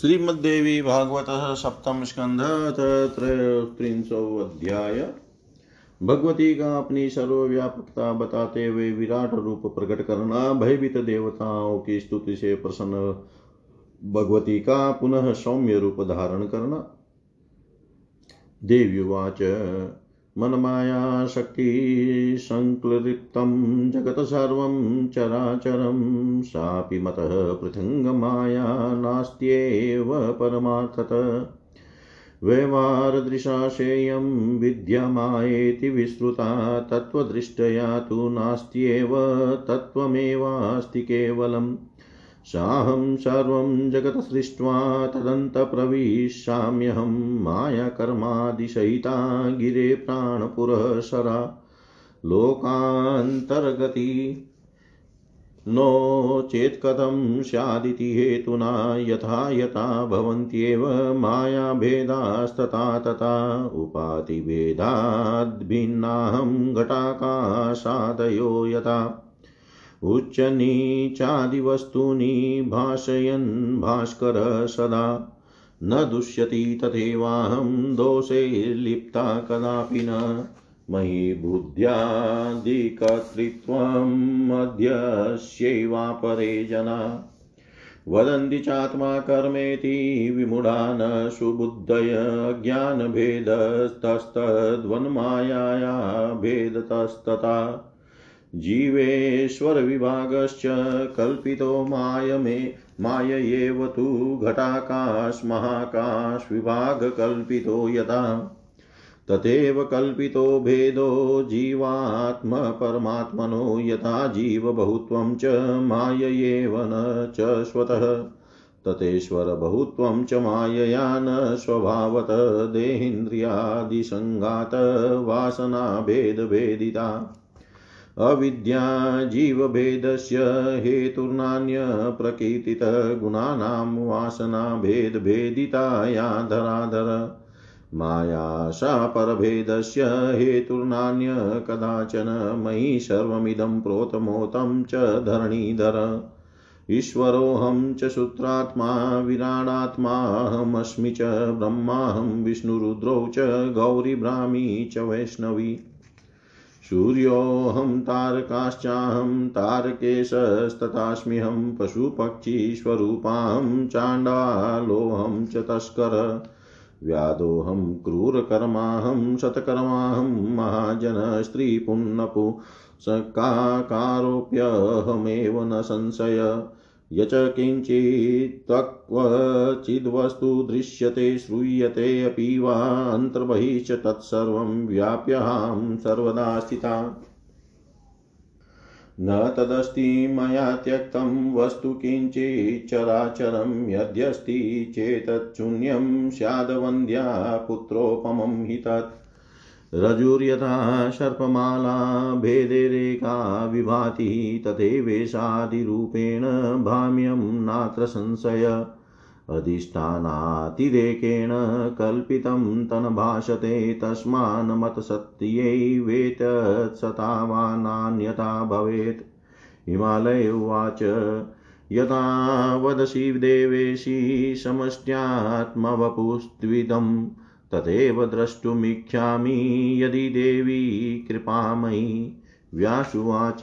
श्रीमद्देवी भागवत सप्तम स्कंध त्रयोत्रिंशो अध्याय भगवती का अपनी सर्वव्यापकता बताते हुए विराट रूप प्रकट करना, भयभीत देवताओं की स्तुति से प्रसन्न भगवती का पुनः सौम्य रूप धारण करना। देव्युवाच मनमाया शक्तिसङ्क्लृप्तं जगत् सर्वं चराचरं सापि मतः पृथङ्गमाया नास्त्येव परमार्थत। व्यवहारदृशाशेयं विद्यमायेति विस्तृता तत्त्वदृष्ट्या तु नास्त्येव तत्त्वमेवास्ति केवलम्। साहं सर्वं जगत् सृष्ट्वा तदन्तप्रविशाम्यहं मायाकर्मादिसहिता गिरे प्राणपुरःसरा लोकान्तर्गति नो चेत् कथं स्यादिति हेतुना यथा यथा भवन्त्येव मायाभेदास्तथा तथा उपाधिभेदाद्भिन्नाहं घटाकाशादयो यथा। उच्चनीचादिवस्तूनि भाषयन् भास्कर सदा। न दुष्यति तथैवाहं दोषे लिप्ता कदापि न। मयि बुद्ध्यादिकर्तृत्वमध्यस्यैवापरे जना। वदन्ति चात्मा कर्मेति विमूढा न सुबुद्धय ज्ञानभेदस्तस्तद्वन्मायाया भेदतस्तथा जीवेश्वरविभागश्च कल्पितो मायमे माययेव तु घटाकाशमहाकाशविभागकल्पितो यथा। तथैव कल्पितो भेदो जीवात्मपरमात्मनो यथा जीवबहुत्वं च माययेव न च स्वतः। तथेश्वरबहुत्वं च मायया न स्वभावत देहेन्द्रियादिसङ्गात वासनाभेदभेदिता अविद्या जीवभेदस्य हेतुर्नान्यप्रकीर्तितगुणानां वासनाभेदभेदिताया धराधर। माया सा परभेदस्य हेतुर्नान्य कदाचन मयि सर्वमिदं प्रोतमोतं च धरणीधर। ईश्वरोऽहं च सूत्रात्मा, विराडात्माहमस्मि च ब्रह्माहं, विष्णुरुद्रौ च गौरीभ्रामी च वैष्णवी। सूर्योऽहं तारकाश्चाहं तारकेशस्तथास्म्यहं पशुपक्षीस्वरूपाहं चाण्डालोऽहं च तस्कर व्यादोऽहं क्रूरकर्माहं शतकर्माहं महाजन स्त्रीपुन्नपुसकारोऽप्यहमेव न संशय यच किञ्चित्त्वक्वचिद्वस्तु दृश्यते श्रूयतेऽपि वा अन्तर्बहिश्च तत्सर्वं व्याप्यहां सर्वदा स्थिता। न तदस्ति मया त्यक्तं वस्तु किञ्चिच्चराचरं यद्यस्ति चेतच्छून्यं स्यादवन्द्या पुत्रोपमं हि तत्। रजुर्यथा सर्पमाला भेदेरेका विभाति तथैवेशादिरूपेण भाम्यं नात्र संशय। अधिष्ठानातिरेकेण कल्पितं तन्भाषते तस्मान्मतसत्यैवेतत्सतावानान्यथा भवेत्। हिमालय उवाच, यथा वदसि देवेशी समष्ट्यात्मवपुस्त्विदम्। तथैव द्रष्टुमिच्छामि यदि देवी कृपामयी व्यासुवाच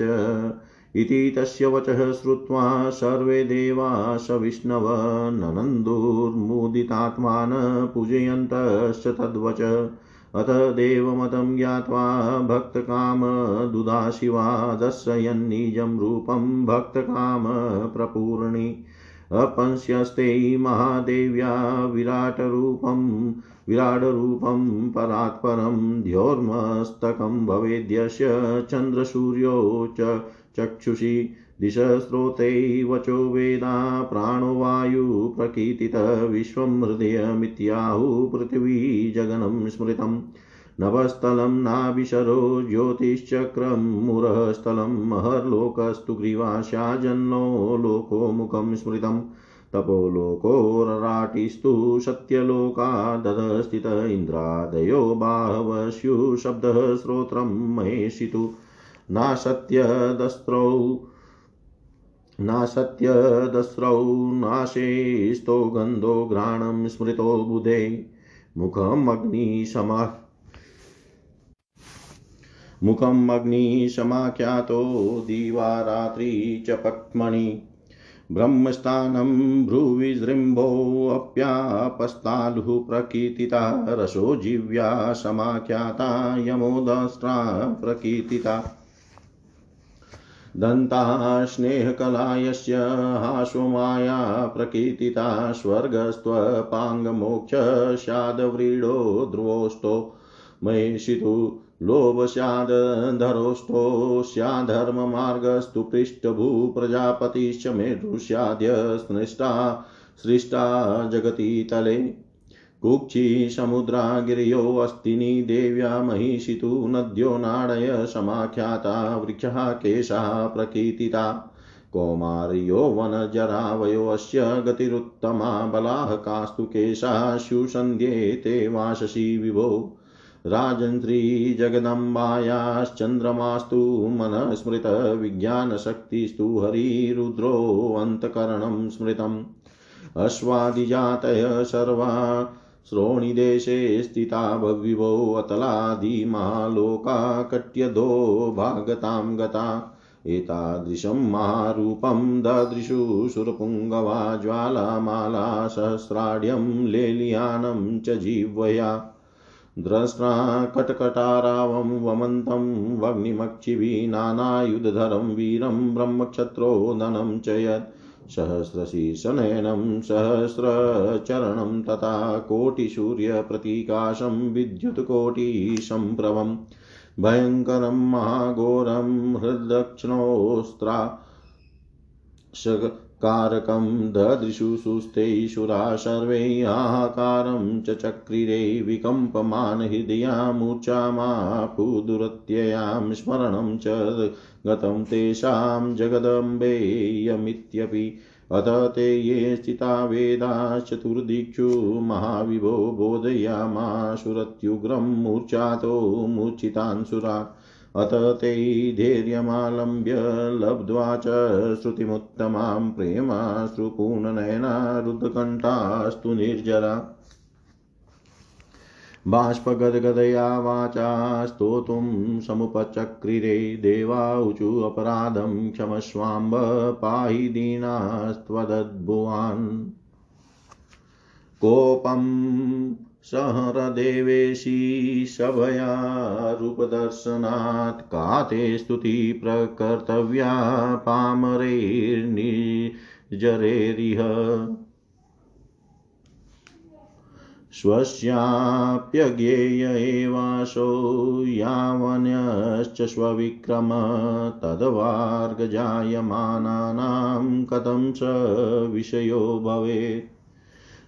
इति तस्य वचः श्रुत्वा सर्वे देवा सविष्णव ननन्दुर्मुदितात्मान पूजयन्तश्च तद्वच। अथ देवमतं ज्ञात्वा भक्तकामदुदाशिवा दर्शयन्निजं रूपं भक्तकामप्रपूर्णि। अपंस्यस्ते महादेव्या विराटरूपं विराडरूपं परात्परं, द्योर्मस्तकं भवेद्यस्य चन्द्रसूर्यौ च चक्षुषि, दिशस्रोते वचो वेदा, प्राणो वायुप्रकीर्तितः विश्वं हृदयमित्याहुः पृथिवी जगनं स्मृतम्। नभस्थलं नाभिशरो ज्योतिश्चक्रं मुरःस्थलं महर्लोकस्तु ग्रीवाशाजन्नो लोको मुखं स्मृतम् तपोलोकोरराटिस्तु सत्यलोकादस्थित इन्द्रादयो बाहवस्यु शब्दः श्रोत्रं महेशितु नासत्यदस्त्रौ नासत्यदस्रौ नाशेस्तो गन्धो घ्राणं स्मृतो बुधे मुखमग्निशमा मुखम् अग्निशमाख्यातो दिवारात्रि च पक्मणि ब्रह्मस्थानं भ्रुविजृम्भोऽप्यापस्तालुः प्रकीर्तिता, रसो जीव्या समाख्याता यमोदस्त्रा प्रकीर्तिता। दन्ता स्नेहकला यस्य हाश्वमाया प्रकीर्तिता स्वर्गस्त्वपाङ्गमोक्षस्यादव्रीडो ध्रुवोऽस्तो लोभस्यादधरोष्टो स्याधर्ममार्गस्तु पृष्ठभू प्रजापतिश्च मेढुस्याद्य स्नृष्टा सृष्टा जगति तले। कुक्षी समुद्रा गिर्योऽस्तिनि देव्या महिषितु नद्यो नाडय समाख्याता, वृक्षः केशः प्रकीर्तिता। कौमार्यो वनजरावयोऽस्य गतिरुत्तमा बलाः कास्तु केशा शुसन्ध्येते वाशसि विभो। राजन्त्री जगदम्बायाश्चन्द्रमास्तु मनः स्मृतविज्ञानशक्तिस्तु हरिरुद्रोऽन्तःकरणं स्मृतम्। अश्वादिजातय सर्वा श्रोणिदेशे स्थिता भविवो अतलादिमालोका कट्यदो भागतां गता। एतादृशं महारूपं ददृशु सुरपुङ्गवा ज्वालामाला सहस्राढ्यं लेलियानं च जीवया। द्रष्ट्रा कटकटारावं वमन्तं वग्निमक्षिभिः नानायुधधरं वीरं ब्रह्मक्षत्रोदनं च यत् सहस्रशीर्षनयनं सहस्रचरणं तथा कोटिसूर्यप्रतीकाशं विद्युत्कोटिसम्प्रभं भयङ्करं महाघोरं हृदक्षिणोऽस्त्रा कारकं ददृशु सुस्थैषुरा सर्वै आहाकारं च चक्रिरे विकम्पमानहृदया मूर्छामापुदुरत्ययां स्मरणं च गतं तेषां जगदम्बेयमित्यपि। अथ ते ये स्थिता वेदाश्चतुर्दिक्षु महाविभो बोधयामाशुरत्युग्रं मूर्छातो मूर्छितान्सुरा अत ते धैर्यमालम्ब्य लब्ध्वा च श्रुतिमुत्तमां प्रेमाश्रुपूर्णनयना निर्जरा बाष्पगदगदया वाचा स्तोतुं समुपचक्रिरे देवाऊचु अपराधं क्षमस्वाम्ब पाहि दीनास्त्वदद्भुवान्। कोपम् सहरदेवेशी सभया रूपदर्शनात् का ते स्तुति प्रकर्तव्या पामरैर्निजरेरिह। स्वस्याप्यज्ञेय एवाशो यावन्यश्च स्वविक्रम तद्वार्गजायमानानां कथं स विषयो भवेत्।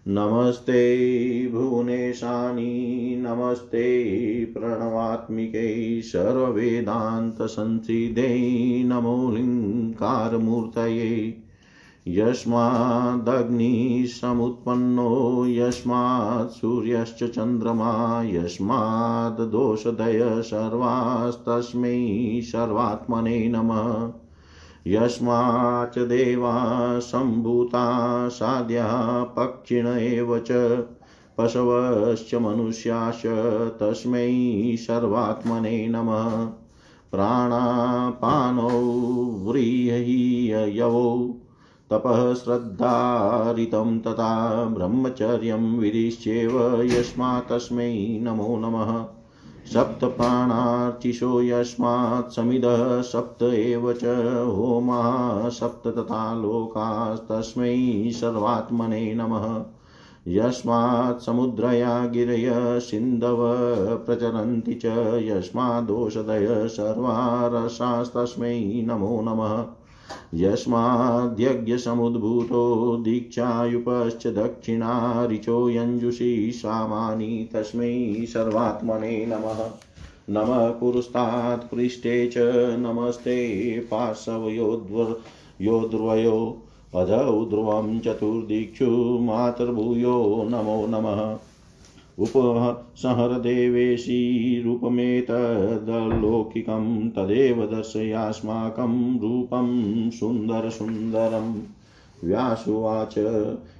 नमस्ते भुवनेशानि, नमस्ते प्रणवात्मिकै सर्ववेदान्तसंसिधै नमो लिङ्कारमूर्तये यस्मादग्निसमुत्पन्नो, यस्मात् सूर्यश्च चन्द्रमा, यस्माद्दोषदय सर्वास्तस्मै सर्वात्मने नमः। यस्माच्च देवा सम्भूता साध्या पक्षिण एव च, पशवश्च मनुष्याश्च तस्मै सर्वात्मने नमः। प्राणापानौ व्रीहयवौ तपः श्रद्धारितं तथा ब्रह्मचर्यं विधिश्चेव यस्मात् तस्मै नमो नमः। सप्तप्राणार्चिषो यस्मात् समिदः सप्त एव च होमाः सप्त तथा लोकास्तस्मै सर्वात्मने नमः। यस्मात् समुद्रया गिरय सिन्धव प्रचरन्ति च यस्मादोषधय सर्वा नमो नमः। यस्माद्यज्ञसमुद्भूतो दीक्षायुपश्च दक्षिणा ऋचो यञ्जुषी सामानि तस्मै सर्वात्मने नमः। नमः पुरस्तात् पृष्ठे च नमस्ते पार्श्वयोद्वयो अधौ ध्रुवं चतुर्दिक्षु मातर्भूयो नमो नमः। उपसंहरदेवेशी रूपमेतदलौकिकं तदेव दर्शयास्माकं रूपं सुन्दरसुन्दरम् व्यासुवाच,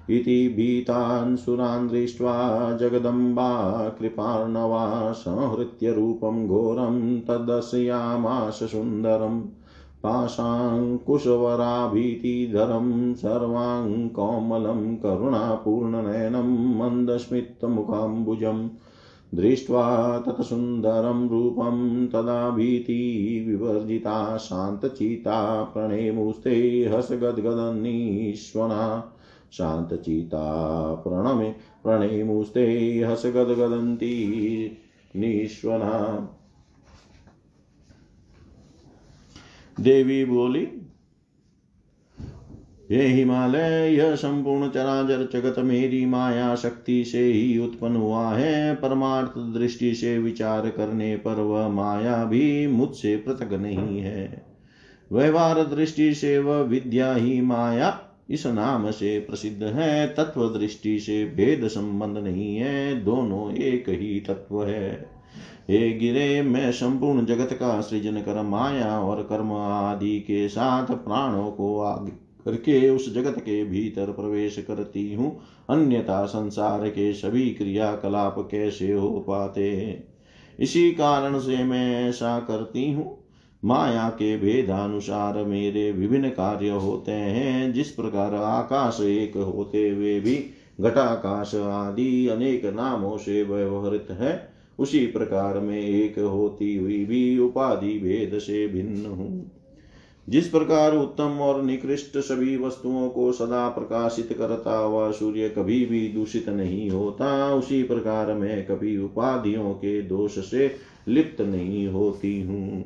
इति भीतान् सुरान् दृष्ट्वा जगदम्बा कृपार्णवा संहृत्य रूपं घोरं तदर्शयामाश सुन्दरम्। पाशाङ्कुशवराभीतिधरं सर्वाङ्कौमलं करुणापूर्णनयनं मन्दस्मितमुखाम्बुजम् दृष्ट्वा तत्सुन्दरं रूपं तदा भीतिविवर्जिता शान्तचिता प्रणेमुस्ते हसगद्गदनीश्वना शान्तचिता प्रणमे प्रणेमुस्ते हसगद्गदन्ती निश्वना देवी बोली ये हिमालय, यह संपूर्ण चराचर जगत मेरी माया शक्ति से ही उत्पन्न हुआ है। परमार्थ दृष्टि से विचार करने पर वह माया भी मुझसे पृथक नहीं है। व्यवहार दृष्टि से वह विद्या ही माया, इस नाम से प्रसिद्ध है। तत्व दृष्टि से भेद संबंध नहीं है, दोनों एक ही तत्व है। हे गिरे, मैं संपूर्ण जगत का सृजन कर माया और कर्म आदि के साथ प्राणों को आगे करके उस जगत के भीतर प्रवेश करती हूँ। अन्यथा संसार के सभी क्रियाकलाप कैसे हो पाते हैं? इसी कारण से मैं ऐसा करती हूँ। माया के भेदानुसार मेरे विभिन्न कार्य होते हैं। जिस प्रकार आकाश एक होते हुए भी, घटाकाश आदि अनेक नामों से व्यवहृत है। उसी प्रकार में एक होती हुई भी उपाधि भेद से भिन्न हूँ। जिस प्रकार उत्तम और निकृष्ट सभी वस्तुओं को सदा प्रकाशित करता हुआ सूर्य कभी भी दूषित नहीं होता, उसी प्रकार मैं कभी उपाधियों के दोष से लिप्त नहीं होती हूँ।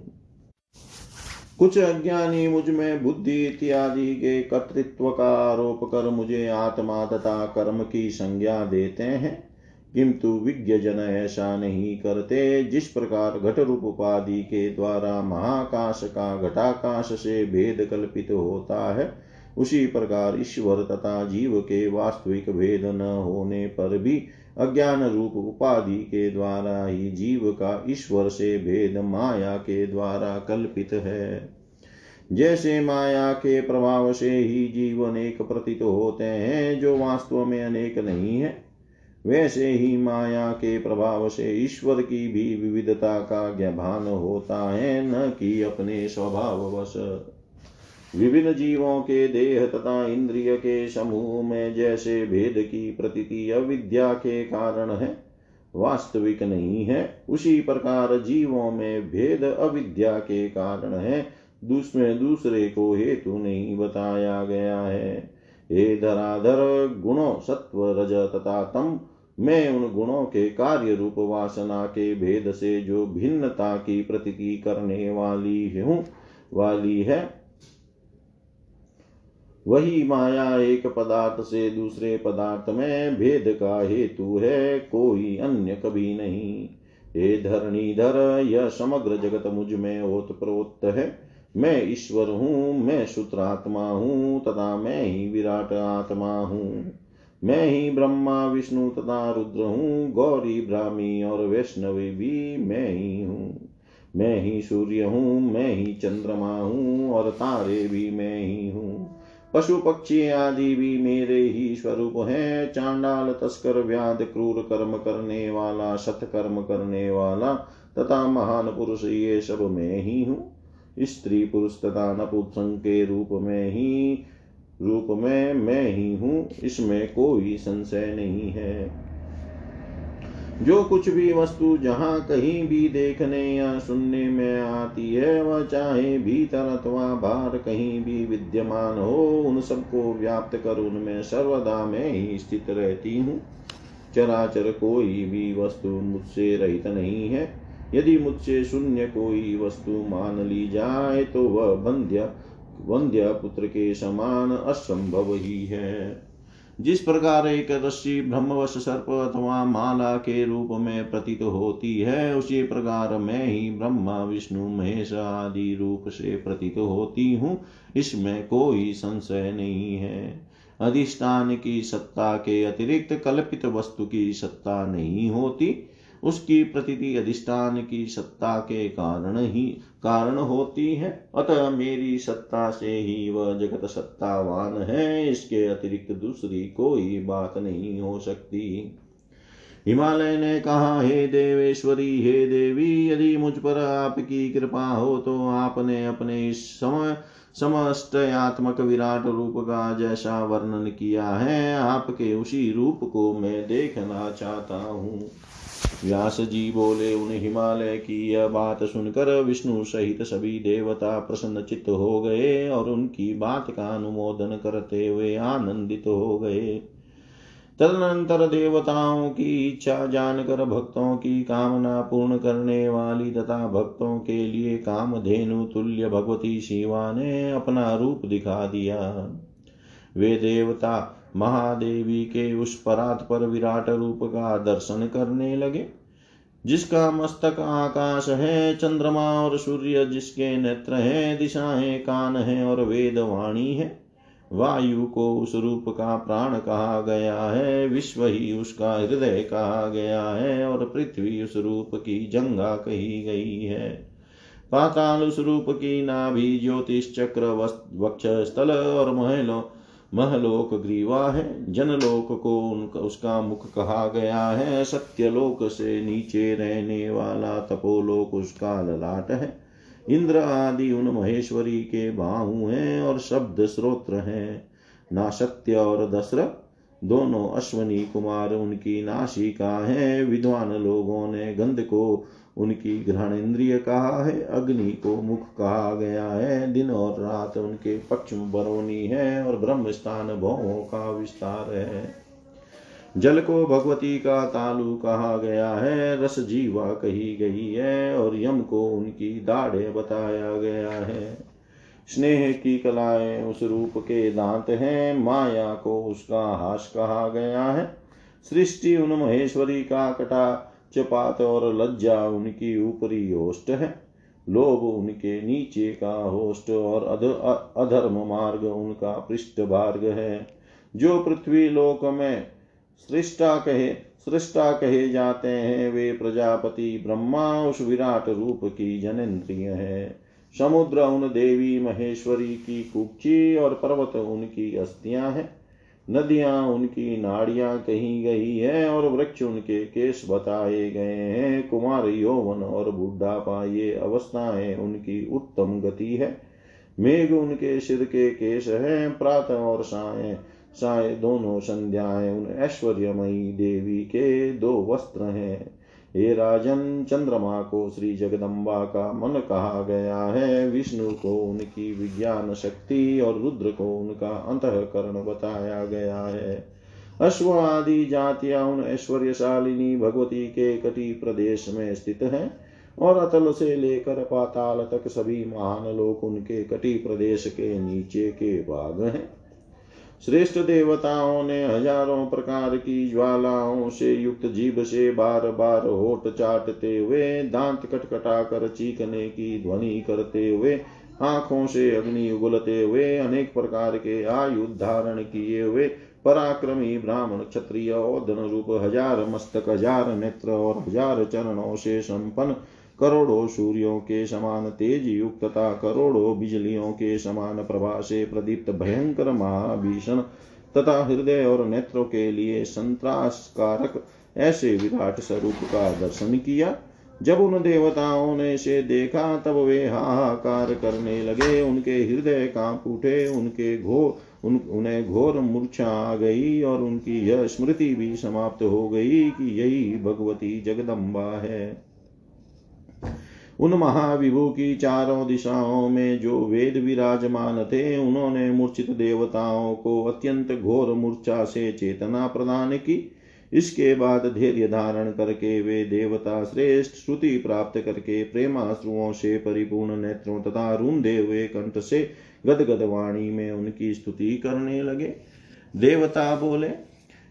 कुछ अज्ञानी मुझमें बुद्धि इत्यादि के कर्तृत्व का आरोप कर मुझे आत्मा तथा कर्म की संज्ञा देते हैं। किंतु विज्ञ जन ऐसा नहीं करते, जिस प्रकार घट रूप उपाधि के द्वारा महाकाश का घटाकाश से भेद कल्पित होता है, उसी प्रकार ईश्वर तथा जीव के वास्तविक भेद न होने पर भी अज्ञान रूप उपाधि के द्वारा ही जीव का ईश्वर से भेद माया के द्वारा कल्पित है। जैसे माया के प्रभाव से ही जीवन एक प्रतीत होते हैं, जो वास्तव में अनेक नहीं है वैसे ही माया के प्रभाव से ईश्वर की भी विविधता का ज्ञान होता है, न कि अपने स्वभाव वश विभिन्न जीवों के देह तथा इंद्रिय के समूह में जैसे भेद की प्रतीति अविद्या के कारण है, वास्तविक नहीं है। उसी प्रकार जीवों में भेद अविद्या के कारण है, दूसरे दूसरे को हेतु नहीं बताया गया है। हे धराधर गुणों सत्व रज तथा तम मैं उन गुणों के कार्य रूप वासना के भेद से जो भिन्नता की प्रतीति करने वाली हूँ, वाली है, वही माया एक पदार्थ से दूसरे पदार्थ में भेद का हेतु है, कोई अन्य कभी नहीं। हे धरणीधर, यह समग्र जगत मुझमें ओत ओतप्रोत है। मैं ईश्वर हूँ, मैं सूत्रात्मा हूँ, तथा मैं ही विराट आत्मा हूँ। मैं ही ब्रह्मा, विष्णु तथा रुद्र हूँ, गौरी, ब्राह्मी और वैष्णवी भी मैं ही हूँ। मैं ही सूर्य हूँ, मैं ही चंद्रमा हूँ और तारे भी मैं ही हूँ। पशु पक्षी आदि भी मेरे ही स्वरूप हैं। चांडाल, तस्कर, व्याध, क्रूर कर्म करने वाला, सत्कर्म करने वाला तथा महान पुरुष ये सब मैं ही हूँ। स्त्री, पुरुष तथा नपुंसक के रूप में ही रूप में मैं ही हूँ, इसमें कोई संशय नहीं है। जो कुछ भी वस्तु जहाँ कहीं भी देखने या सुनने में आती है, वह चाहे भीतर अथवा बाहर कहीं भी विद्यमान हो, उन सबको व्याप्त कर उनमें सर्वदा मैं ही स्थित रहती हूँ। चराचर कोई भी वस्तु मुझसे रहित नहीं है। यदि मुझसे शून्य कोई वस्तु मान ली जाए तो वह बंध्य वंध्य पुत्र के समान असंभव ही है। जिस प्रकार एक रस्सी ब्रह्मवश सर्प अथवा माला के रूप में प्रतीत होती है, उसी प्रकार मैं ही ब्रह्मा, विष्णु, महेश आदि रूप से प्रतीत होती हूँ। इसमें कोई संशय नहीं है। अधिष्ठान की सत्ता के अतिरिक्त कल्पित वस्तु की सत्ता नहीं होती। उसकी प्रतीति अधिष्ठान की सत्ता के कारण ही, कारण होती है। अतः मेरी सत्ता से ही वह जगत सत्तावान है, इसके अतिरिक्त दूसरी कोई बात नहीं हो सकती। हिमालय ने कहा, हे देवेश्वरी, हे देवी, यदि मुझ पर आपकी कृपा हो तो आपने अपने इस समय समस्तयात्मक विराट रूप का जैसा वर्णन किया है। आपके उसी रूप को मैं देखना चाहता हूँ। व्यास जी बोले, उन हिमालय की यह बात सुनकर विष्णु सहित सभी देवता प्रसन्न चित्त हो गए और उनकी बात का अनुमोदन करते हुए आनंदित हो गए। तदनंतर देवताओं की इच्छा जानकर, भक्तों की कामना पूर्ण करने वाली तथा भक्तों के लिए कामधेनु तुल्य भगवती शिवा ने अपना रूप दिखा दिया। वे देवता महादेवी के उस परात पर विराट रूप का दर्शन करने लगे, जिसका मस्तक आकाश है, चंद्रमा और सूर्य, जिसके नेत्र है, दिशाएँ कान है और वेद वाणी है। वायु को उस रूप का प्राण कहा गया है, विश्व ही उसका हृदय कहा गया है और पृथ्वी उस रूप की जंगा कही गई है। पाताल उस रूप की नाभि, ज्योतिष चक्र वक्ष स्थल और महलों महलोक ग्रीवा है जनलोक को उनका, उसका मुख कहा गया है। सत्यलोक से नीचे रहने वाला तपोलोक उसका ललाट है। इंद्र आदि उन महेश्वरी के बाहु हैं और शब्द स्रोत्र हैं। ना और दशरथ, दोनों अश्वनी कुमार उनकी नाशिका है। विद्वान लोगों ने गंध को उनकी ग्रहण इंद्रिय कहा है, अग्नि को मुख कहा गया है, दिन और रात उनके पश्चिम बरोनी है और ब्रह्म स्थान भवों का विस्तार है। जल को भगवती का तालु कहा गया है, रस जीवा कही गई है और यम को उनकी दाढ़े बताया गया है। स्नेह की कलाएँ उस रूप के दांत हैं, माया को उसका हास कहा गया है। सृष्टि उन महेश्वरी का कटा चपात और लज्जा उनकी ऊपरी होस्ट है। लोभ उनके नीचे का होस्ट और अध, अधर्म मार्ग उनका पृष्ठ मार्ग है। जो पृथ्वी लोक में सृष्टा कहे सृष्टा कहे जाते हैं वे प्रजापति ब्रह्मा उस विराट रूप की जनेन्द्रिय है। समुद्र उन देवी महेश्वरी की कुक्षी और पर्वत उनकी अस्थियाँ हैं। नदियाँ उनकी नाड़ियाँ कही गई है और वृक्ष उनके केस बताए गए हैं। कुमार यौवन और बुढ़ापा ये अवस्थाएँ उनकी उत्तम गति है। मेघ उनके सिर के केश है, प्रातः और साय। साय दोनों संध्याएँ उन ऐश्वर्यमयी देवी के दो वस्त्र हैं। हे राजन, चंद्रमा को श्री जगदम्बा का मन कहा गया है। विष्णु को उनकी विज्ञान शक्ति और रुद्र को उनका अंतकरण बताया गया है। अश्व आदि जातिया उन ऐश्वर्यशालिनी भगवती के कटी प्रदेश में स्थित हैं और अतल से लेकर पाताल तक सभी महान लोक उनके कटी प्रदेश के नीचे के भाग हैं। श्रेष्ठ देवताओं ने हज़ारों प्रकार की ज्वालाओं से युक्त जीभ से बार बार होठ चाटते हुए, दांत कटकटा कर चीखने की ध्वनि करते हुए, आँखों से अग्नि उगलते हुए, अनेक प्रकार के आयुध धारण किए हुए, पराक्रमी ब्राह्मण, क्षत्रिय धन रूप हज़ार मस्तक, हज़ार नेत्र और हज़ार चरणों से संपन्न करोड़ों सूर्यों के समान तेज युक्त तथा करोड़ों बिजलियों के समान प्रभा से प्रदीप्त भयंकर महाभीषण तथा हृदय और नेत्रों के लिए संत्रासकारक ऐसे विराट स्वरूप का दर्शन किया। जब उन देवताओं ने से देखा, तब वे हाहाकार करने लगे। उनके हृदय काँप उठे, उनके घोर, उन, उन्हें घोर मूर्छा आ गई और उनकी यह स्मृति भी समाप्त हो गई कि यही भगवती जगदम्बा है। उन महाविभु की चारों दिशाओं में जो वेद विराजमान थे, उन्होंने मूर्छित देवताओं को अत्यंत घोर मूर्छा से चेतना प्रदान की। इसके बाद धैर्य धारण करके वे देवता श्रेष्ठ श्रुति प्राप्त करके प्रेमाश्रुओं से परिपूर्ण नेत्रों तथा रूंधे हुए कंठ से गदगद वाणी में उनकी स्तुति करने लगे। देवता बोले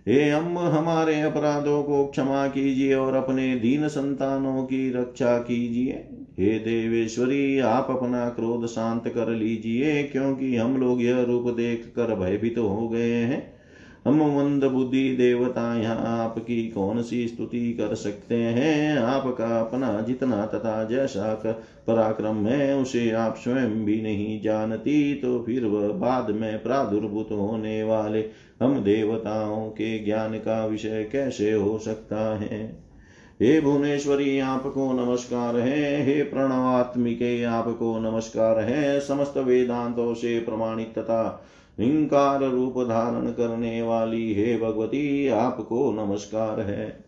हे अम्ब हमारे अपराधों को क्षमा कीजिए और अपने दीन संतानों की रक्षा कीजिए। हे देवेश्वरी, आप अपना क्रोध शांत कर लीजिए, क्योंकि हम लोग यह रूप देख कर भयभीत तो हो गए हैं। हम मंद बुद्धि देवता यहाँ आपकी कौन सी स्तुति कर सकते हैं? आपका अपना जितना तथा जैसा पराक्रम है, उसे आप स्वयं भी नहीं जानती तो फिर वह बाद में प्रादुर्भूत होने वाले हम देवताओं के ज्ञान का विषय कैसे हो सकता है? हे भुवनेश्वरी, आपको नमस्कार है। हे प्रणवात्मिके, आपको नमस्कार है। समस्त वेदांतों से प्रमाणित तथा हिंकार रूप धारण करने वाली हे भगवती, आपको नमस्कार है।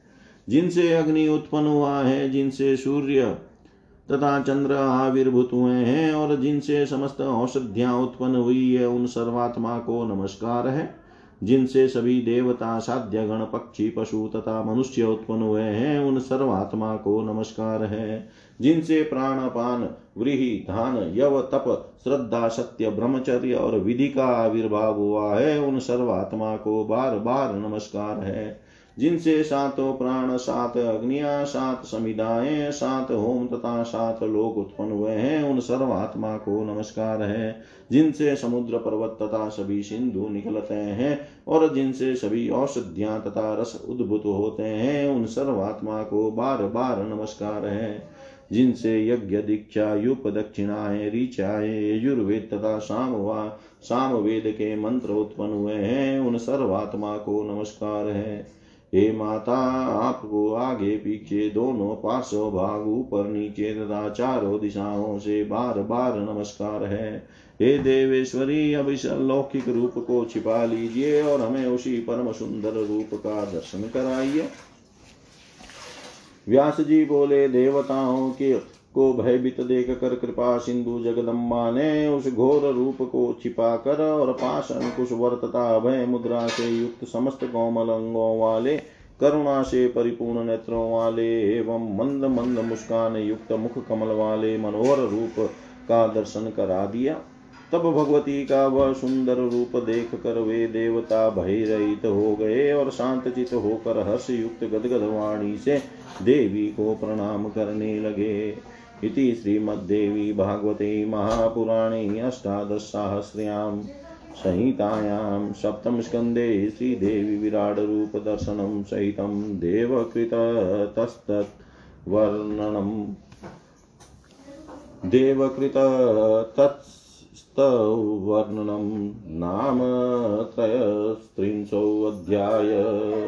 जिनसे अग्नि उत्पन्न हुआ है, जिनसे सूर्य तथा चंद्र आविर्भूत हुए हैं और जिनसे समस्त औषधियाँ उत्पन्न हुई है, उन सर्वात्मा को नमस्कार है। जिनसे सभी देवता, साध्य गण, पक्षी, पशु तथा मनुष्य उत्पन्न हुए हैं, उन सर्वात्मा को नमस्कार है। जिनसे प्राणपान व्रीहि, धान, यव, तप, श्रद्धा, सत्य, ब्रह्मचर्य और विधि का आविर्भाव हुआ है, उन सर्वात्मा को बार बार नमस्कार है। जिनसे सातों प्राण, सात अग्निया, सात समिदाएँ, सात होम तथा सात लोक उत्पन्न हुए हैं, उन सर्वात्मा को नमस्कार है। जिनसे समुद्र पर्वत तथा सभी सिंधु निकलते हैं और जिनसे सभी औषधियाँ तथा रस उद्भुत होते हैं, उन सर्वात्मा को बार बार नमस्कार है। जिनसे यज्ञ, दीक्षा, युप, दक्षिणाएँ, ऋचाएँ, यजुर्वेद तथा सामवा सामवेद के मंत्र उत्पन्न हुए हैं, उन सर्वात्मा को नमस्कार है। हे माता, आपको आगे पीछे दोनों पार्श्व भाग, ऊपर नीचे तथा चारों दिशाओं से बार बार नमस्कार है। हे देवेश्वरी, अब इस अलौकिक रूप को छिपा लीजिए और हमें उसी परम सुंदर रूप का दर्शन कराइए। व्यास जी बोले, देवताओं के को भयभीत देख कर कृपा सिंधु जगदम्बा ने उस घोर रूप को छिपा कर और पास अंकुश वर्तता भय मुद्रा से युक्त समस्त कोमल अंगों वाले, करुणा से परिपूर्ण नेत्रों वाले एवं मंद मंद मुस्कान युक्त मुख कमल वाले मनोहर रूप का दर्शन करा दिया। तब भगवती का वह सुंदर रूप देख कर वे देवता भय रहित हो गए और शांत चित होकर हर्ष युक्त गदगद वाणी से देवी को प्रणाम करने लगे। इति श्रीमद्देवी भागवते महापुराणे अष्टादशसाहस्र्यां संहितायां सप्तमस्कन्धे श्रीदेवी विराडरूपदर्शनं सहितं देवकृततस्तत्वर्णनम् देवकृत तत् स्तवर्णनं नाम त्रयस्त्रिंशोऽध्याय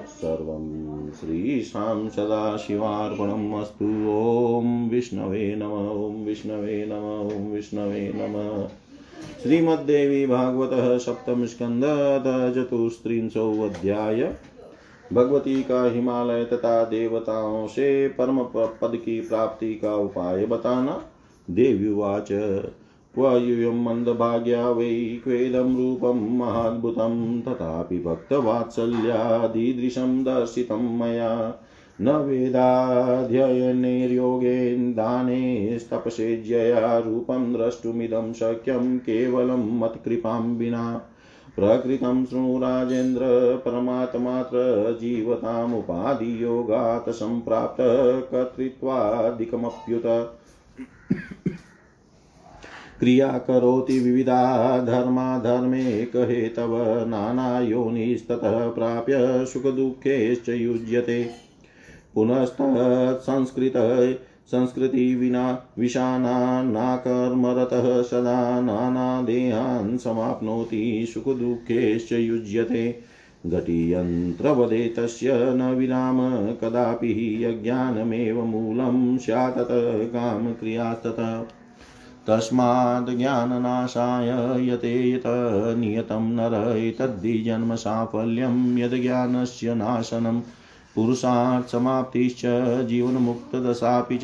सर्वं श्रीशां सदाशिवार्पणम् अस्तु। ॐ विष्णवे नम, ॐ विष्णवे नम, ॐ विष्णवे नम। श्रीमद्देवी भागवतः सप्तम स्कंद चतुस्त्रिंशोऽध्याय भगवती का हिमालय तथा देवताओं से परम पद की प्राप्ति का उपाय बताना। देव्युवाच। क्वयुयं मन्दभाग्या वै क्वेदं रूपं महाद्भुतं, तथापि भक्तवात्सल्यादीदृशं दर्शितं मया। न वेदाध्ययनैर्योगेन दानेस्तपसेज्यया रूपं द्रष्टुमिदं शक्यं केवलं मत्कृपां विना। प्रकृतं शृणु राजेन्द्र, परमात्मात्र जीवतामुपाधियोगात् सम्प्राप्त कर्तृत्वादिकमप्युत। क्रिया करोति विविधा धर्माधर्मेकहेतव नानायोनिस्ततः प्राप्य सुखदुःखेश्च युज्यते। पुनस्तत्संस्कृतः संस्कृतिविना विषाणानाकर्मरतः सदा नानादेहान् समाप्नोति, सुखदुःखेश्च युज्यते। घटीयन्त्रवदे तस्य न विराम, कदापि यज्ञानमेव मूलं स्यात् कामक्रियास्ततः तस्माद् ज्ञाननाशाय यते यत नियतं नर एतद्धिजन्मसाफल्यं यद्ज्ञानस्य नाशनं। पुरुषार्थसमाप्तिश्च जीवन्मुक्तदशापि च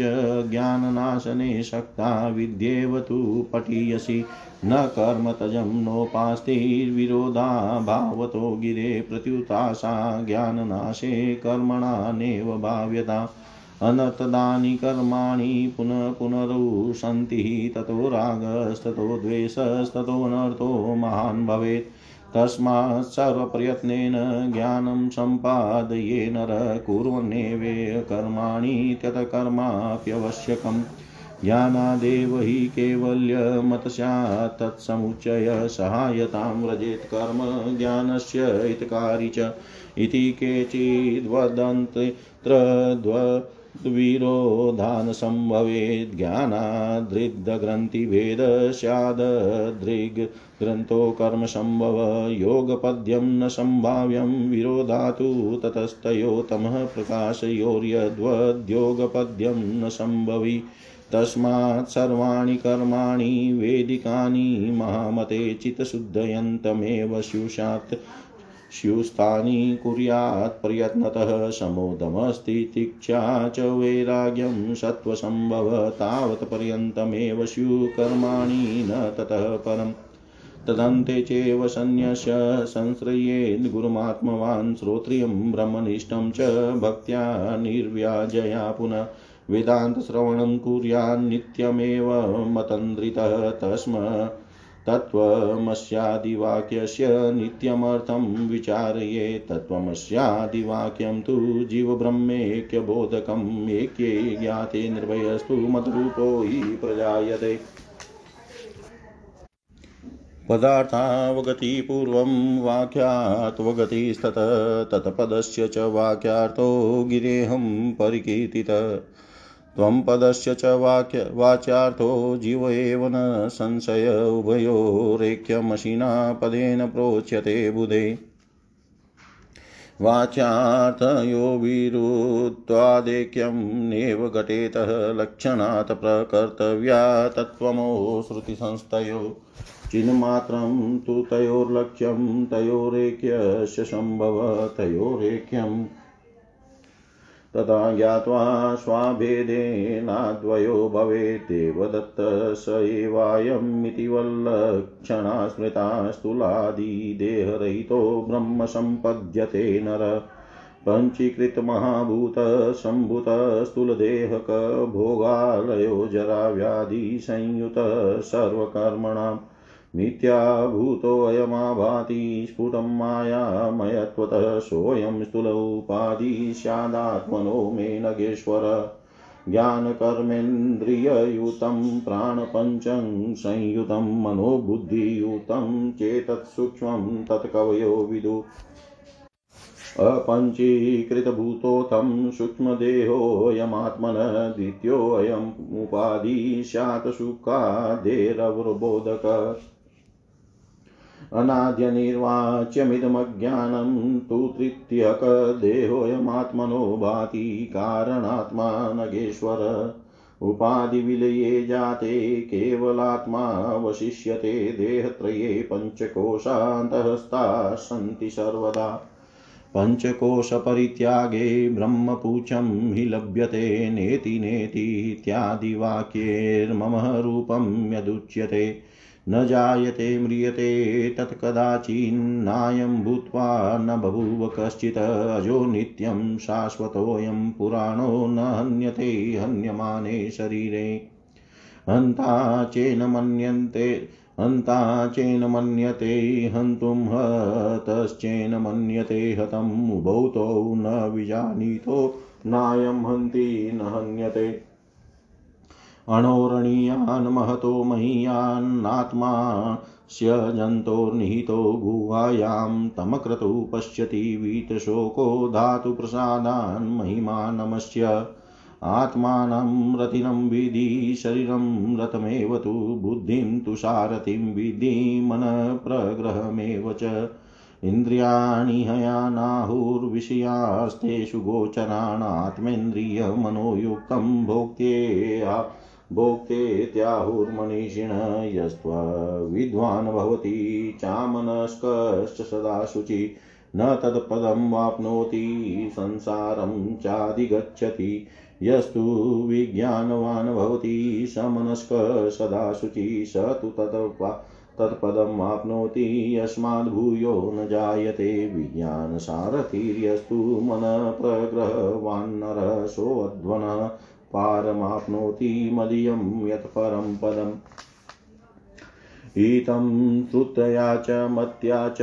ज्ञाननाशने शक्ता विद्येव तु पठीयसि। न कर्मतजं नोपास्तिर्विरोधाभावतो गिरे प्रत्युताशा ज्ञाननाशे कर्मणा नैव भाव्यता अनर्थदानि कर्माणि पुनः पुनरुसन्ति ततो रागस्ततो द्वेषस्ततोऽनर्थो महान् भवेत्। तस्मात् सर्वप्रयत्नेन ज्ञानं सम्पादये नर कुर्वन्नेवे कर्माणि त्यतकर्माप्यवश्यकम् ज्ञानादेव हि कैवल्यमतस्यात् तत्समुच्चय, सहायतां व्रजेत् कर्म ज्ञानस्य हितकारि च। इति केचिद्वदन्त्रद्विरोधानसम्भवेत् ज्ञानादृग्धग्रन्थिभेद स्याददृग्ग्रन्थो कर्मसम्भव योगपद्यं न सम्भाव्यं विरोधातु ततस्तयो तमः प्रकाशयोर्यद्वद्योगपद्यं न सम्भवि तस्मात् सर्वाणि कर्माणि वेदिकानि महामते चित्तशुद्धयन्तमेव स्युषात्। स्युस्तानि कुर्यात् प्रयत्नतः समोदमस्तितिक्षा च वैराग्यं सत्त्वसम्भव तावत् पर्यन्तमेव स्युकर्माणि न ततः परम्। तदन्ते चैव सन्न्यस्य संश्रयेद् गुरुमात्मवान् श्रोत्रियं ब्रह्मनिष्ठं च भक्त्या निर्व्याजया पुनः वेदान्तश्रवणं कुर्यान्नित्यमेव मतन्द्रितः तस्म तत्त्वमस्यादिवाक्यस्य नित्यमर्थं विचारये तत्त्वमस्यादिवाक्यं तु जीवब्रह्मेक्यबोधकम् ऐक्ये ज्ञाते निर्भयस्तु मतरूपो हि प्रजायते। पदार्थावगतिपूर्वं वाक्यात्वगतिस्तत, तत्पदस्य च वाक्यार्थो गिरेहं परिकीर्तितः। त्वं पदस्य च वाक्य वाच्यार्थो जीव एव न संशय उभयोरेक्यमशिना पदेन प्रोच्यते बुधे। वाच्यार्थयो विरुत्वादेक्यं नेव घटेतः लक्षणात् प्रकर्तव्या तत्त्वमो श्रुतिसंस्थयो। चिन्मात्रं तु तयोर्लक्ष्यं तयोरेक्यस्य सम्भव तयोरेक्यम् तथा ज्ञात्वा स्वाभेदेनाद्वयो भवेत् देवदत्त स एवायमिति वल्लक्षणा स्मृता स्थूलादिदेहरहितो ब्रह्म सम्पद्यते नर। पञ्चीकृतमहाभूतसम्भूतस्थूलदेहकभोगालयो जराव्याधिसंयुतः सर्वकर्मणाम् मिथ्याभूतोऽयमाभाति स्फुटं मायामयत्वतः सोऽयं स्थूलोपाधि स्यादात्मनो मे नगेश्वर। ज्ञानकर्मेन्द्रिययुतं प्राणपञ्चं संयुतं मनोबुद्धियुतं चेतत्सूक्ष्मं तत्कवयो विदु। अपञ्चीकृतभूतोऽथं सूक्ष्मदेहोऽयमात्मन द्वितीयोऽयमुपाधि स्यात् सुखादेरवबोधक अनाद्यनिर्वाच्यमिदमज्ञानं तु तृतीयकदेहोऽयमात्मनो भाति कारणात्मा नगेश्वर। उपाधिविलये जाते केवलात्मा वशिष्यते देहत्रये पञ्चकोशान्तःस्था सन्ति सर्वदा। पञ्चकोशपरित्यागे ब्रह्मपूचं हि लभ्यते नेति नेतीत्यादिवाक्यैर्मम रूपं यदुच्यते। न जायते म्रियते तत्कदाचिन्नायं भूत्वा न बभूव कश्चित्। अजो नित्यं शाश्वतोऽयं पुराणो न हन्यते हन्यमाने शरीरे। हन्ता चेन मन्यन्ते, हन्ता चेन मन्यते हन्तुं हतश्चेन मन्यते हतम् उभौ तौ न विजानीतो। नायं हन्ति न हन्यते। अणोरणीयान् महतो महीयान्नात्मास्य जन्तोर्निहितो गुहायां तमक्रतु पश्यति वीतशोको धातुप्रसादान् महिमानमस्य आत्मानं रतिनं विधि शरीरं रथमेव तु बुद्धिं तु सारथिं विधि मनप्रग्रहमेव च इन्द्रियाणि हयानाहुर्विषयास्तेषु गोचराणात्मेन्द्रियमनोयुक्तं भोक्त्ये भोक्तेत्याहुर्मनीषिण यस्त्वविद्वान् भवति चामनस्कश्च सदा शुचि। न तत्पदं वाप्नोति, संसारं चाधिगच्छति। यस्तु विज्ञानवान् भवति, समनस्क सदा शुचि। स तु तत् तत्पदम् आप्नोति यस्माद्भूयो न जायते। विज्ञानसारथिर्यस्तु मनः प्रग्रहवान्नरः सोऽध्वनः पारमाप्नोति मदीयं यत् परं पदम्। ईतं श्रुतया च मत्या च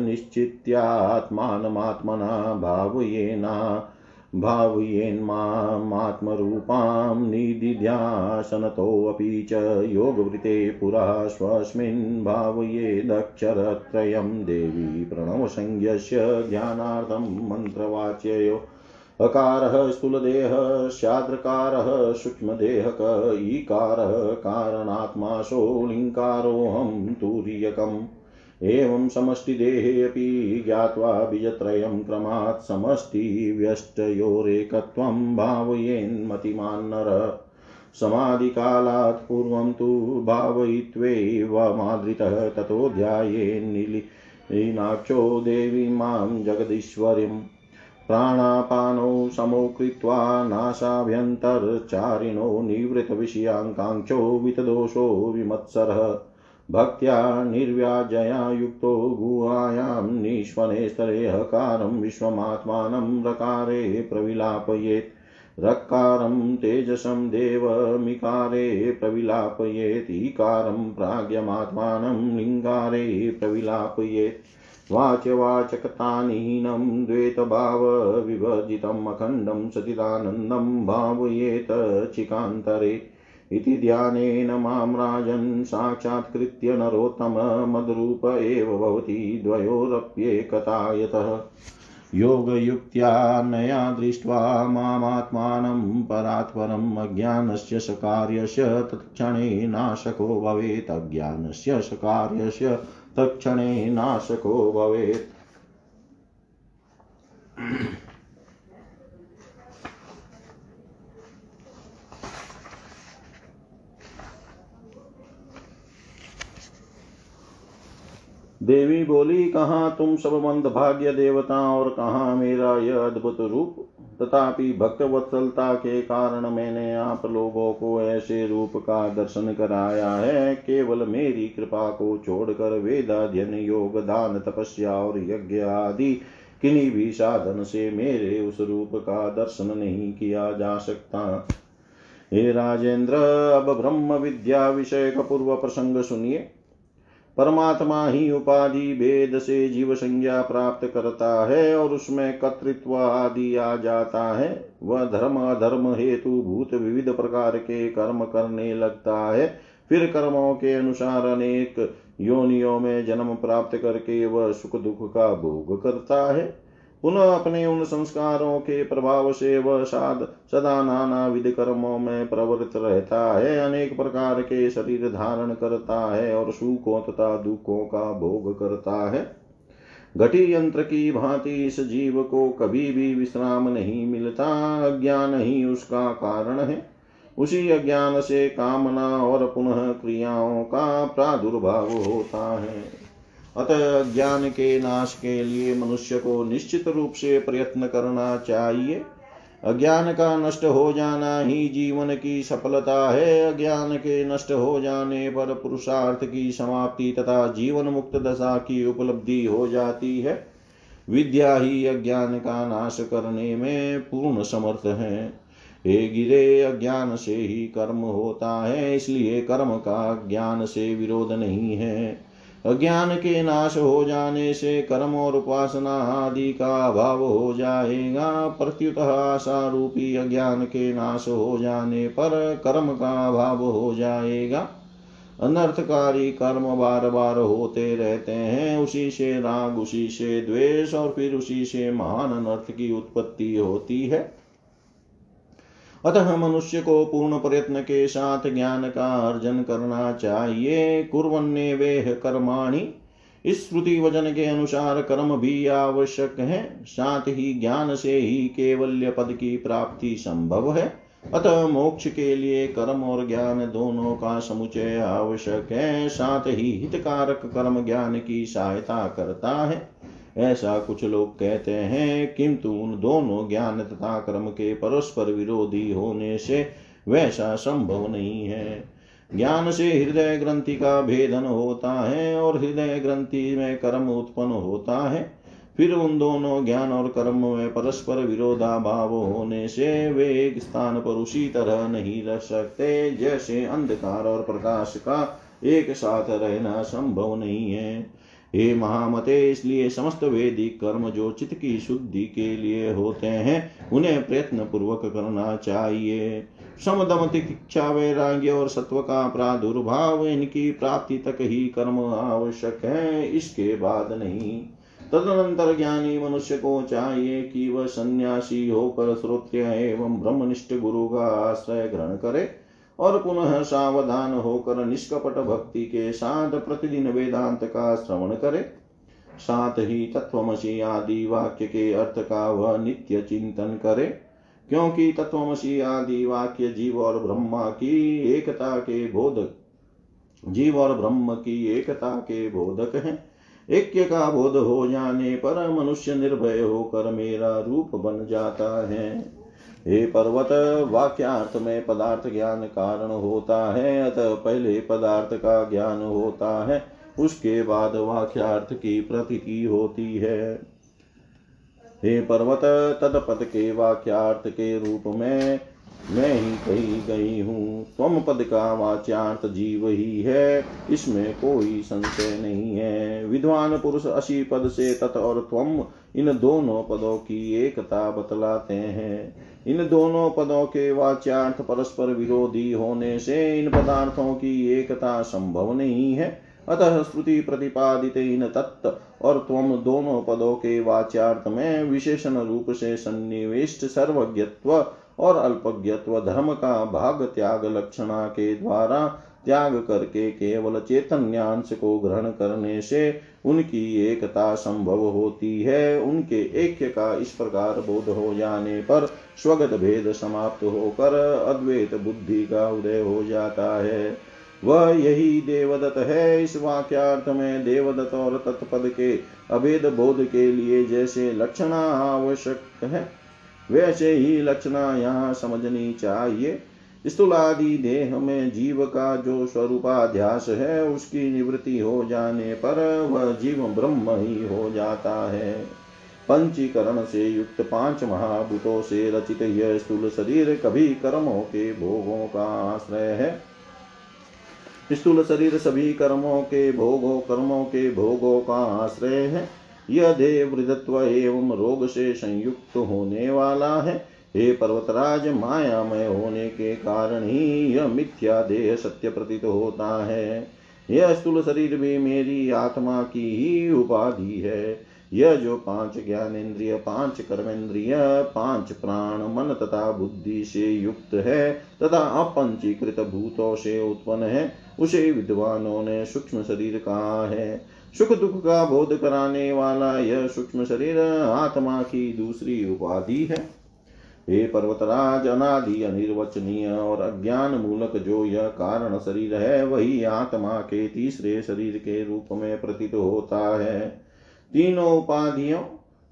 निश्चित्यात्मानमात्मना भावयेना भावयेन्मात्मरूपां निदिध्यासनतोऽपि च योगवृते पुरा स्वस्मिन् भावयेदक्षरत्रयं देवी प्रणवसंज्ञस्य ध्यानार्थं मन्त्रवाच्ययो अकारः स्थूलदेहः स्याद्रकारः सूक्ष्मदेहक, ईकारः कारणात्माशो लिङ्कारोऽहं एवं समष्टिदेहेऽपि ज्ञात्वा बीजत्रयं क्रमात् समष्टिव्यष्टयोरेकत्वं भावयेन्मतिमान्नर समाधिकालात् पूर्वं तु भावयित्वैवमादृतः ततो ध्यायेन्नीलीनाक्षो देवी माँ जगदीश्वरीम्। प्राणापानौ समौ कृत्वा नाशाभ्यन्तरचारिणो निवृतविषयाङ्काङ्क्षो वितदोषो विमत्सरः। भक्त्या निर्व्याजया युक्तो गुहायां निष्वने स्तरेहकारं विश्वमात्मानं रकारे प्रविलापयेत्। रक्कारं तेजसं देवमिकारे प्रविलापयेत्। ईकारं प्राज्ञमात्मानं लिङ्गारे प्रविलापयेत्। वाच्यवाचकतानीनं द्वैतभावविभजितम् अखण्डं सचिदानन्दं भावयेत चिकान्तरे इति ध्यानेन माँ राजन् साक्षात्कृत्य नरोत्तममद्रूप एव भवति द्वयोरप्येकता यतः योगयुक्त्यानया दृष्ट्वा मामात्मानं परात्परम् अज्ञानस्य सकार्यस्य तत्क्षणे नाशको भवेत्। अज्ञानस्य सकार्यस्य तत्क्षणे नाशको भवेत्। देवी बोली, कहाँ तुम सब मंद भाग्य देवता और कहाँ मेरा यह अद्भुत रूप? तथापि भक्त वत्सलता के कारण मैंने आप लोगों को ऐसे रूप का दर्शन कराया है। केवल मेरी कृपा को छोड़कर वेदाध्यन योग, दान, तपस्या और यज्ञ आदि किन्हीं भी साधन से मेरे उस रूप का दर्शन नहीं किया जा सकता। हे राजेंद्र, अब ब्रह्म विद्या विषय का पूर्व प्रसंग सुनिए। परमात्मा ही उपाधि भेद से जीव संज्ञा प्राप्त करता है और उसमें कर्तृत्व आदि आ जाता है। वह धर्म अधर्म हेतु भूत विविध प्रकार के कर्म करने लगता है। फिर कर्मों के अनुसार अनेक योनियों में जन्म प्राप्त करके वह सुख दुख का भोग करता है। पुनः अपने उन संस्कारों के प्रभाव से वह साध सदा नाना विध कर्मों में प्रवृत्त रहता है। अनेक प्रकार के शरीर धारण करता है और सुखों तथा दुखों का भोग करता है। घटी यंत्र की भांति इस जीव को कभी भी विश्राम नहीं मिलता। अज्ञान ही उसका कारण है। उसी अज्ञान से कामना और पुनः क्रियाओं का प्रादुर्भाव होता है। अतः ज्ञान के नाश के लिए मनुष्य को निश्चित रूप से प्रयत्न करना चाहिए। अज्ञान का नष्ट हो जाना ही जीवन की सफलता है। अज्ञान के नष्ट हो जाने पर पुरुषार्थ की समाप्ति तथा जीवन मुक्त दशा की उपलब्धि हो जाती है। विद्या ही अज्ञान का नाश करने में पूर्ण समर्थ है। हे गिरे, अज्ञान से ही कर्म होता है, इसलिए कर्म का ज्ञान से विरोध नहीं है। अज्ञान के नाश हो जाने से कर्म और उपासना आदि का अभाव हो जाएगा। प्रत्युत आशा रूपी अज्ञान के नाश हो जाने पर कर्म का अभाव हो जाएगा। अनर्थकारी कर्म बार बार होते रहते हैं। उसी से राग, उसी से द्वेष और फिर उसी से महान अनर्थ की उत्पत्ति होती है। अतः मनुष्य को पूर्ण प्रयत्न के साथ ज्ञान का अर्जन करना चाहिए। कुरन्ने वेह कर्माणि। इस श्रुति वचन के अनुसार कर्म भी आवश्यक है। साथ ही ज्ञान से ही केवल्य पद की प्राप्ति संभव है। अतः मोक्ष के लिए कर्म और ज्ञान दोनों का समुचय आवश्यक है। साथ ही हितकारक कर्म ज्ञान की सहायता करता है। ऐसा कुछ लोग कहते हैं किंतु उन दोनों ज्ञान तथा कर्म के परस्पर विरोधी होने से वैसा संभव नहीं है। ज्ञान से हृदय ग्रंथि का भेदन होता है और हृदय ग्रंथि में कर्म उत्पन्न होता है। फिर उन दोनों ज्ञान और कर्म में परस्पर विरोधाभाव होने से वे एक स्थान पर उसी तरह नहीं रह सकते, जैसे अंधकार और प्रकाश का एक साथ रहना संभव नहीं है। हे महामते, इसलिए समस्त वेदिक कर्म जो चित्त की शुद्धि के लिए होते हैं, उन्हें प्रयत्न पूर्वक करना चाहिए। समदम तिक्षा वैराग्य और सत्व का प्रादुर्भाव, इनकी प्राप्ति तक ही कर्म आवश्यक है, इसके बाद नहीं। तदनंतर ज्ञानी मनुष्य को चाहिए कि वह सन्यासी होकर श्रोत्रिय एवं ब्रह्मनिष्ठ गुरु का आश्रय ग्रहण करे। और पुनः सावधान होकर निष्कपट भक्ति के साथ प्रतिदिन वेदांत का श्रवण करे। साथ ही तत्वमसी आदि वाक्य के अर्थ का वह नित्य चिंतन करे, क्योंकि तत्वमसी आदि वाक्य जीव और ब्रह्मा की एकता के बोधक, जीव और ब्रह्म की एकता के बोधक हैं। ऐक्य का बोध हो जाने पर मनुष्य निर्भय होकर मेरा रूप बन जाता है। हे पर्वत, वाक्यार्थ में पदार्थ ज्ञान कारण होता है, अतः पहले पदार्थ का ज्ञान होता है, उसके बाद वाक्यार्थ की प्रतीति होती है। हे पर्वत, तदपद के वाक्यार्थ के रूप में मैं ही कही गई हूँ। त्वम पद का वाच्यार्थ जीव ही है। इसमें कोई संशय नहीं है। विद्वान पुरुष अशी पद से तत् और त्वम इन दोनों पदों की एकता बतलाते हैं। इन दोनों पदों के वाच्यार्थ परस्पर विरोधी होने से इन पदार्थों की एकता संभव नहीं है। अतः श्रुति प्रतिपादित इन तत्व और त्वम दोनों पदों के वाच्यार्थ में विशेषण रूप से सन्निविष्ट सर्वज्ञत्व और अल्पज्ञत्व धर्म का भाग त्याग लक्षणा के द्वारा त्याग करके केवल चैतन्यांश को ग्रहण करने से उनकी एकता संभव होती है। उनके ऐक्य का इस प्रकार बोध हो जाने पर स्वगत भेद समाप्त होकर अद्वैत बुद्धि का उदय हो जाता है। वह यही देवदत्त है। इस वाक्यार्थ में देवदत्त और तत्पद के अभेद बोध के लिए जैसे लक्षणा आवश्यक है। वैसे ही लक्षणा यहाँ समझनी चाहिए। स्थूलादि देह में जीव का जो स्वरूपाध्यास है, उसकी निवृत्ति हो जाने पर वह जीव ब्रह्म ही हो जाता है। पंचीकरण से युक्त पाँच महाभूतों से रचित यह स्थूल शरीर कभी कर्मों के भोगों का आश्रय है। स्थूल शरीर सभी कर्मों के भोगों, कर्मों के भोगों का आश्रय है। यह देह वृद्धत्व एवं रोग से संयुक्त होने वाला है। हे पर्वतराज, मायामय होने के कारण ही यह मिथ्या देह सत्य प्रतीत होता है। यह स्थूल शरीर भी मेरी आत्मा की ही उपाधि है। यह जो पाँच ज्ञानेन्द्रिय, पाँच कर्मेंद्रिय, पाँच प्राण, मन तथा बुद्धि से युक्त है तथा अपंचीकृत भूतों से उत्पन्न है, उसे विद्वानों ने सूक्ष्म शरीर कहा है। सुख दुख का बोध कराने वाला यह सूक्ष्म शरीर आत्मा की दूसरी उपाधि है। हे पर्वतराज, अनादि, अनिर्वचनीय और अज्ञान मूलक जो यह कारण शरीर है, वही आत्मा के तीसरे शरीर के रूप में प्रतीत होता है। तीनों उपाधियों,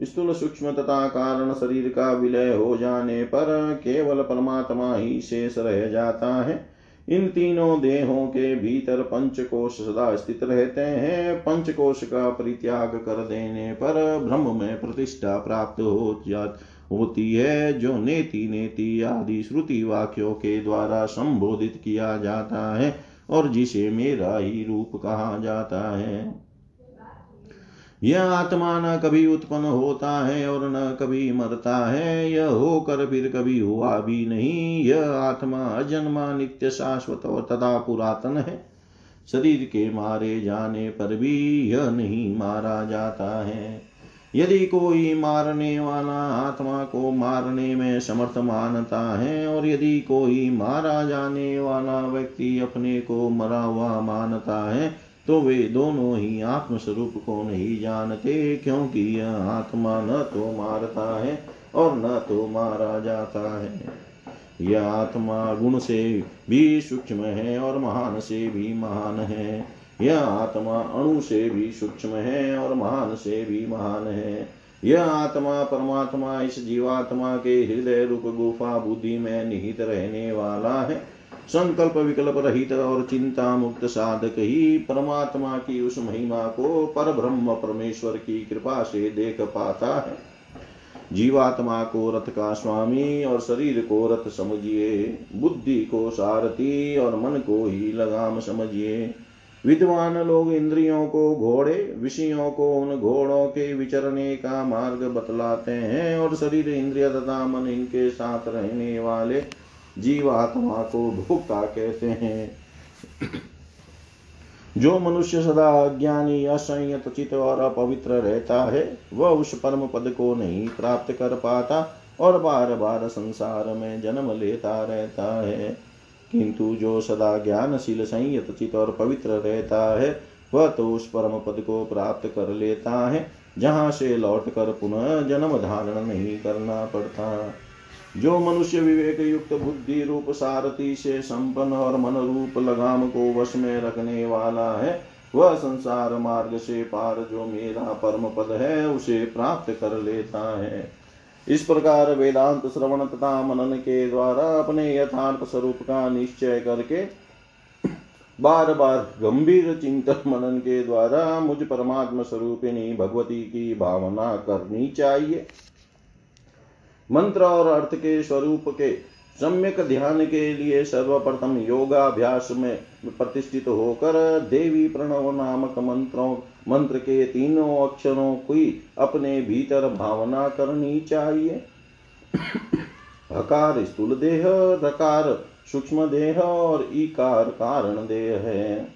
स्थूल सूक्ष्म तथा कारण शरीर का विलय हो जाने पर केवल परमात्मा ही शेष रह जाता है। इन तीनों देहों के भीतर पंच कोश सदा स्थित रहते हैं। पंचकोश का परित्याग कर देने पर ब्रह्म में प्रतिष्ठा प्राप्त हो जाती, होती है, जो नेति नेति आदि श्रुति वाक्यों के द्वारा संबोधित किया जाता है और जिसे मेरा ही रूप कहा जाता है। यह आत्मा न कभी उत्पन्न होता है और न कभी मरता है। यह होकर फिर कभी हुआ भी नहीं। यह आत्मा अजन्मा, नित्य, शाश्वत और तथा पुरातन है। शरीर के मारे जाने पर भी यह नहीं मारा जाता है। यदि कोई मारने वाला आत्मा को मारने में समर्थ मानता है और यदि कोई मारा जाने वाला व्यक्ति अपने को मरा हुआ मानता है तो वे दोनों ही आत्मस्वरूप को नहीं जानते, क्योंकि यह आत्मा न तो मारता है और न तो मारा जाता है। यह आत्मा गुण से भी सूक्ष्म है और महान से भी महान है। यह आत्मा अणु से भी सूक्ष्म है और महान से भी महान है। यह आत्मा परमात्मा इस जीवात्मा के हृदय रूप गुफा बुद्धि में निहित रहने वाला है। संकल्प विकल्प रहित और चिंता मुक्त साधक ही परमात्मा की उस महिमा को पर ब्रह्म परमेश्वर की कृपा से देख पाता है। जीवात्मा को रथ का स्वामी और शरीर को रथ समझिए, बुद्धि को सारथी और मन को ही लगाम समझिए। विद्वान लोग इंद्रियों को घोड़े, विषयों को उन घोड़ों के विचरने का मार्ग बतलाते हैं और शरीर, इंद्रिय तथा मन इनके साथ रहने वाले जीवात्मा को भोक्ता कहते हैं। जो मनुष्य सदा अज्ञानी, असंयत चित और अपवित्र रहता है, वह उस परम पद को नहीं प्राप्त कर पाता और बार बार संसार में जन्म लेता रहता है। किंतु जो सदा ज्ञानशील, संयत चित और पवित्र रहता है, वह तो उस परम पद को प्राप्त कर लेता है, जहाँ से लौट कर पुनः जन्म धारण नहीं करना पड़ता। जो मनुष्य विवेक युक्त बुद्धि रूप सारथी से संपन्न और मन रूप लगाम को वश में रखने वाला है, वह संसार मार्ग से पार जो मेरा परम पद है, उसे प्राप्त कर लेता है। इस प्रकार वेदांत श्रवण तथा मनन के द्वारा अपने यथार्थ स्वरूप का निश्चय करके बार बार गंभीर चिंतन मनन के द्वारा मुझ परमात्मा स्वरूपिणी भगवती की भावना करनी चाहिए। मंत्र और अर्थ के स्वरूप के सम्यक ध्यान के लिए सर्वप्रथम योगाभ्यास में प्रतिष्ठित होकर देवी प्रणव नामक मंत्रों, मंत्र के तीनों अक्षरों की अपने भीतर भावना करनी चाहिए। हकार स्थूल देह, रकार सूक्ष्म देह और इकार कारण देह है।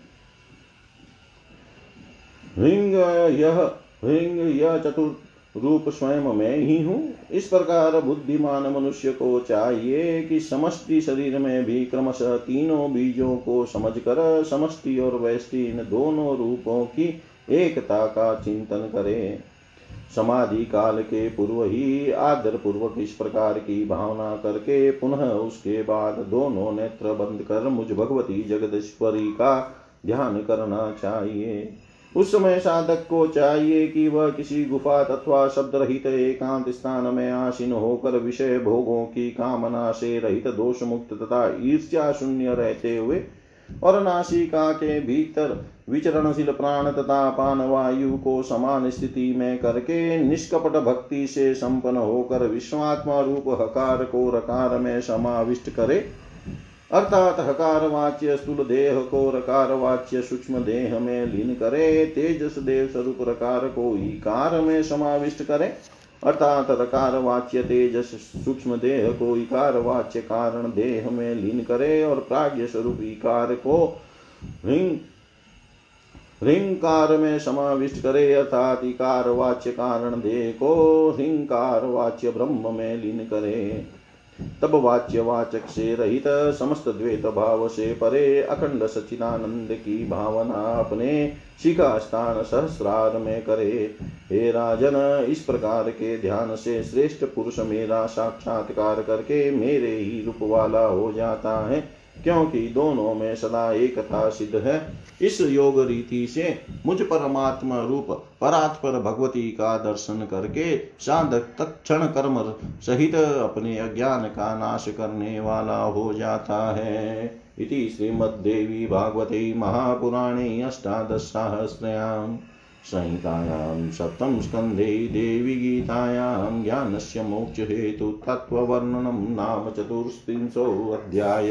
हिंग यह हिंग यह चतुर्थ रूप स्वयं मैं ही हूँ। इस प्रकार बुद्धिमान मनुष्य को चाहिए कि समष्टि शरीर में भी क्रमशः तीनों बीजों को समझकर समष्टि और वैष्टि इन दोनों रूपों की एकता का चिंतन करे। समाधि काल के पूर्व ही आदर पूर्वक इस प्रकार की भावना करके पुनः उसके बाद दोनों नेत्र बंद कर मुझ भगवती जगदीश्वरी का ध्यान करना चाहिए। उस समय साधक को चाहिए कि वह किसी गुफा तथा शब्द रहित एकांत स्थान में आसीन होकर विषय भोगों की कामना से रहित दोष मुक्त तथा ईर्ष्या शून्य रहते हुए और नासिका के भीतर विचरणशील प्राण तथा पान वायु को समान स्थिति में करके निष्कपट भक्ति से संपन्न होकर विश्वात्मा रूप हकार को रकार में समाविष्ट करे अर्थात हकार वाच्य स्थूल देह को रकार वाच्य सूक्ष्म देह में लीन करे तेजस देव स्वरूप रकार को इकार में समाविष्ट करे अर्थात रकार वाच्य तेजस सूक्ष्म देह को इकार वाच्य कारण देह में लीन करे और प्राग्ञ स्वरूप इकार को रिंग रिंकार में समाविष्ट करे अर्थात इकार वाच्य कारण देह को हिंकार वाच्य ब्रह्म में लीन करे तब वाच्य वाचक से रहित समस्त द्वेत भाव से परे अखंड सचिदानंद की भावना अपने शिखा स्थान सहस्रार में करे। हे राजन, इस प्रकार के ध्यान से श्रेष्ठ पुरुष मेरा साक्षात्कार करके मेरे ही रूप वाला हो जाता है। क्योंकि दोनों में सदा एकता सिद्ध है। इस योग रीति से मुझ परमात्मा रूप परात्पर भगवती का दर्शन करके साधक तक्षण कर्म सहित अपने अज्ञान का नाश करने वाला हो जाता है। इति श्रीमद्देवी भागवते महापुराणे अष्टादशसाहस्रयाम् संहितायां सप्तम स्कन्धे देवी गीतायां ज्ञानस्य मोक्षहेतुतत्त्ववर्णनं नाम चतुस्त्रिंशोऽध्याय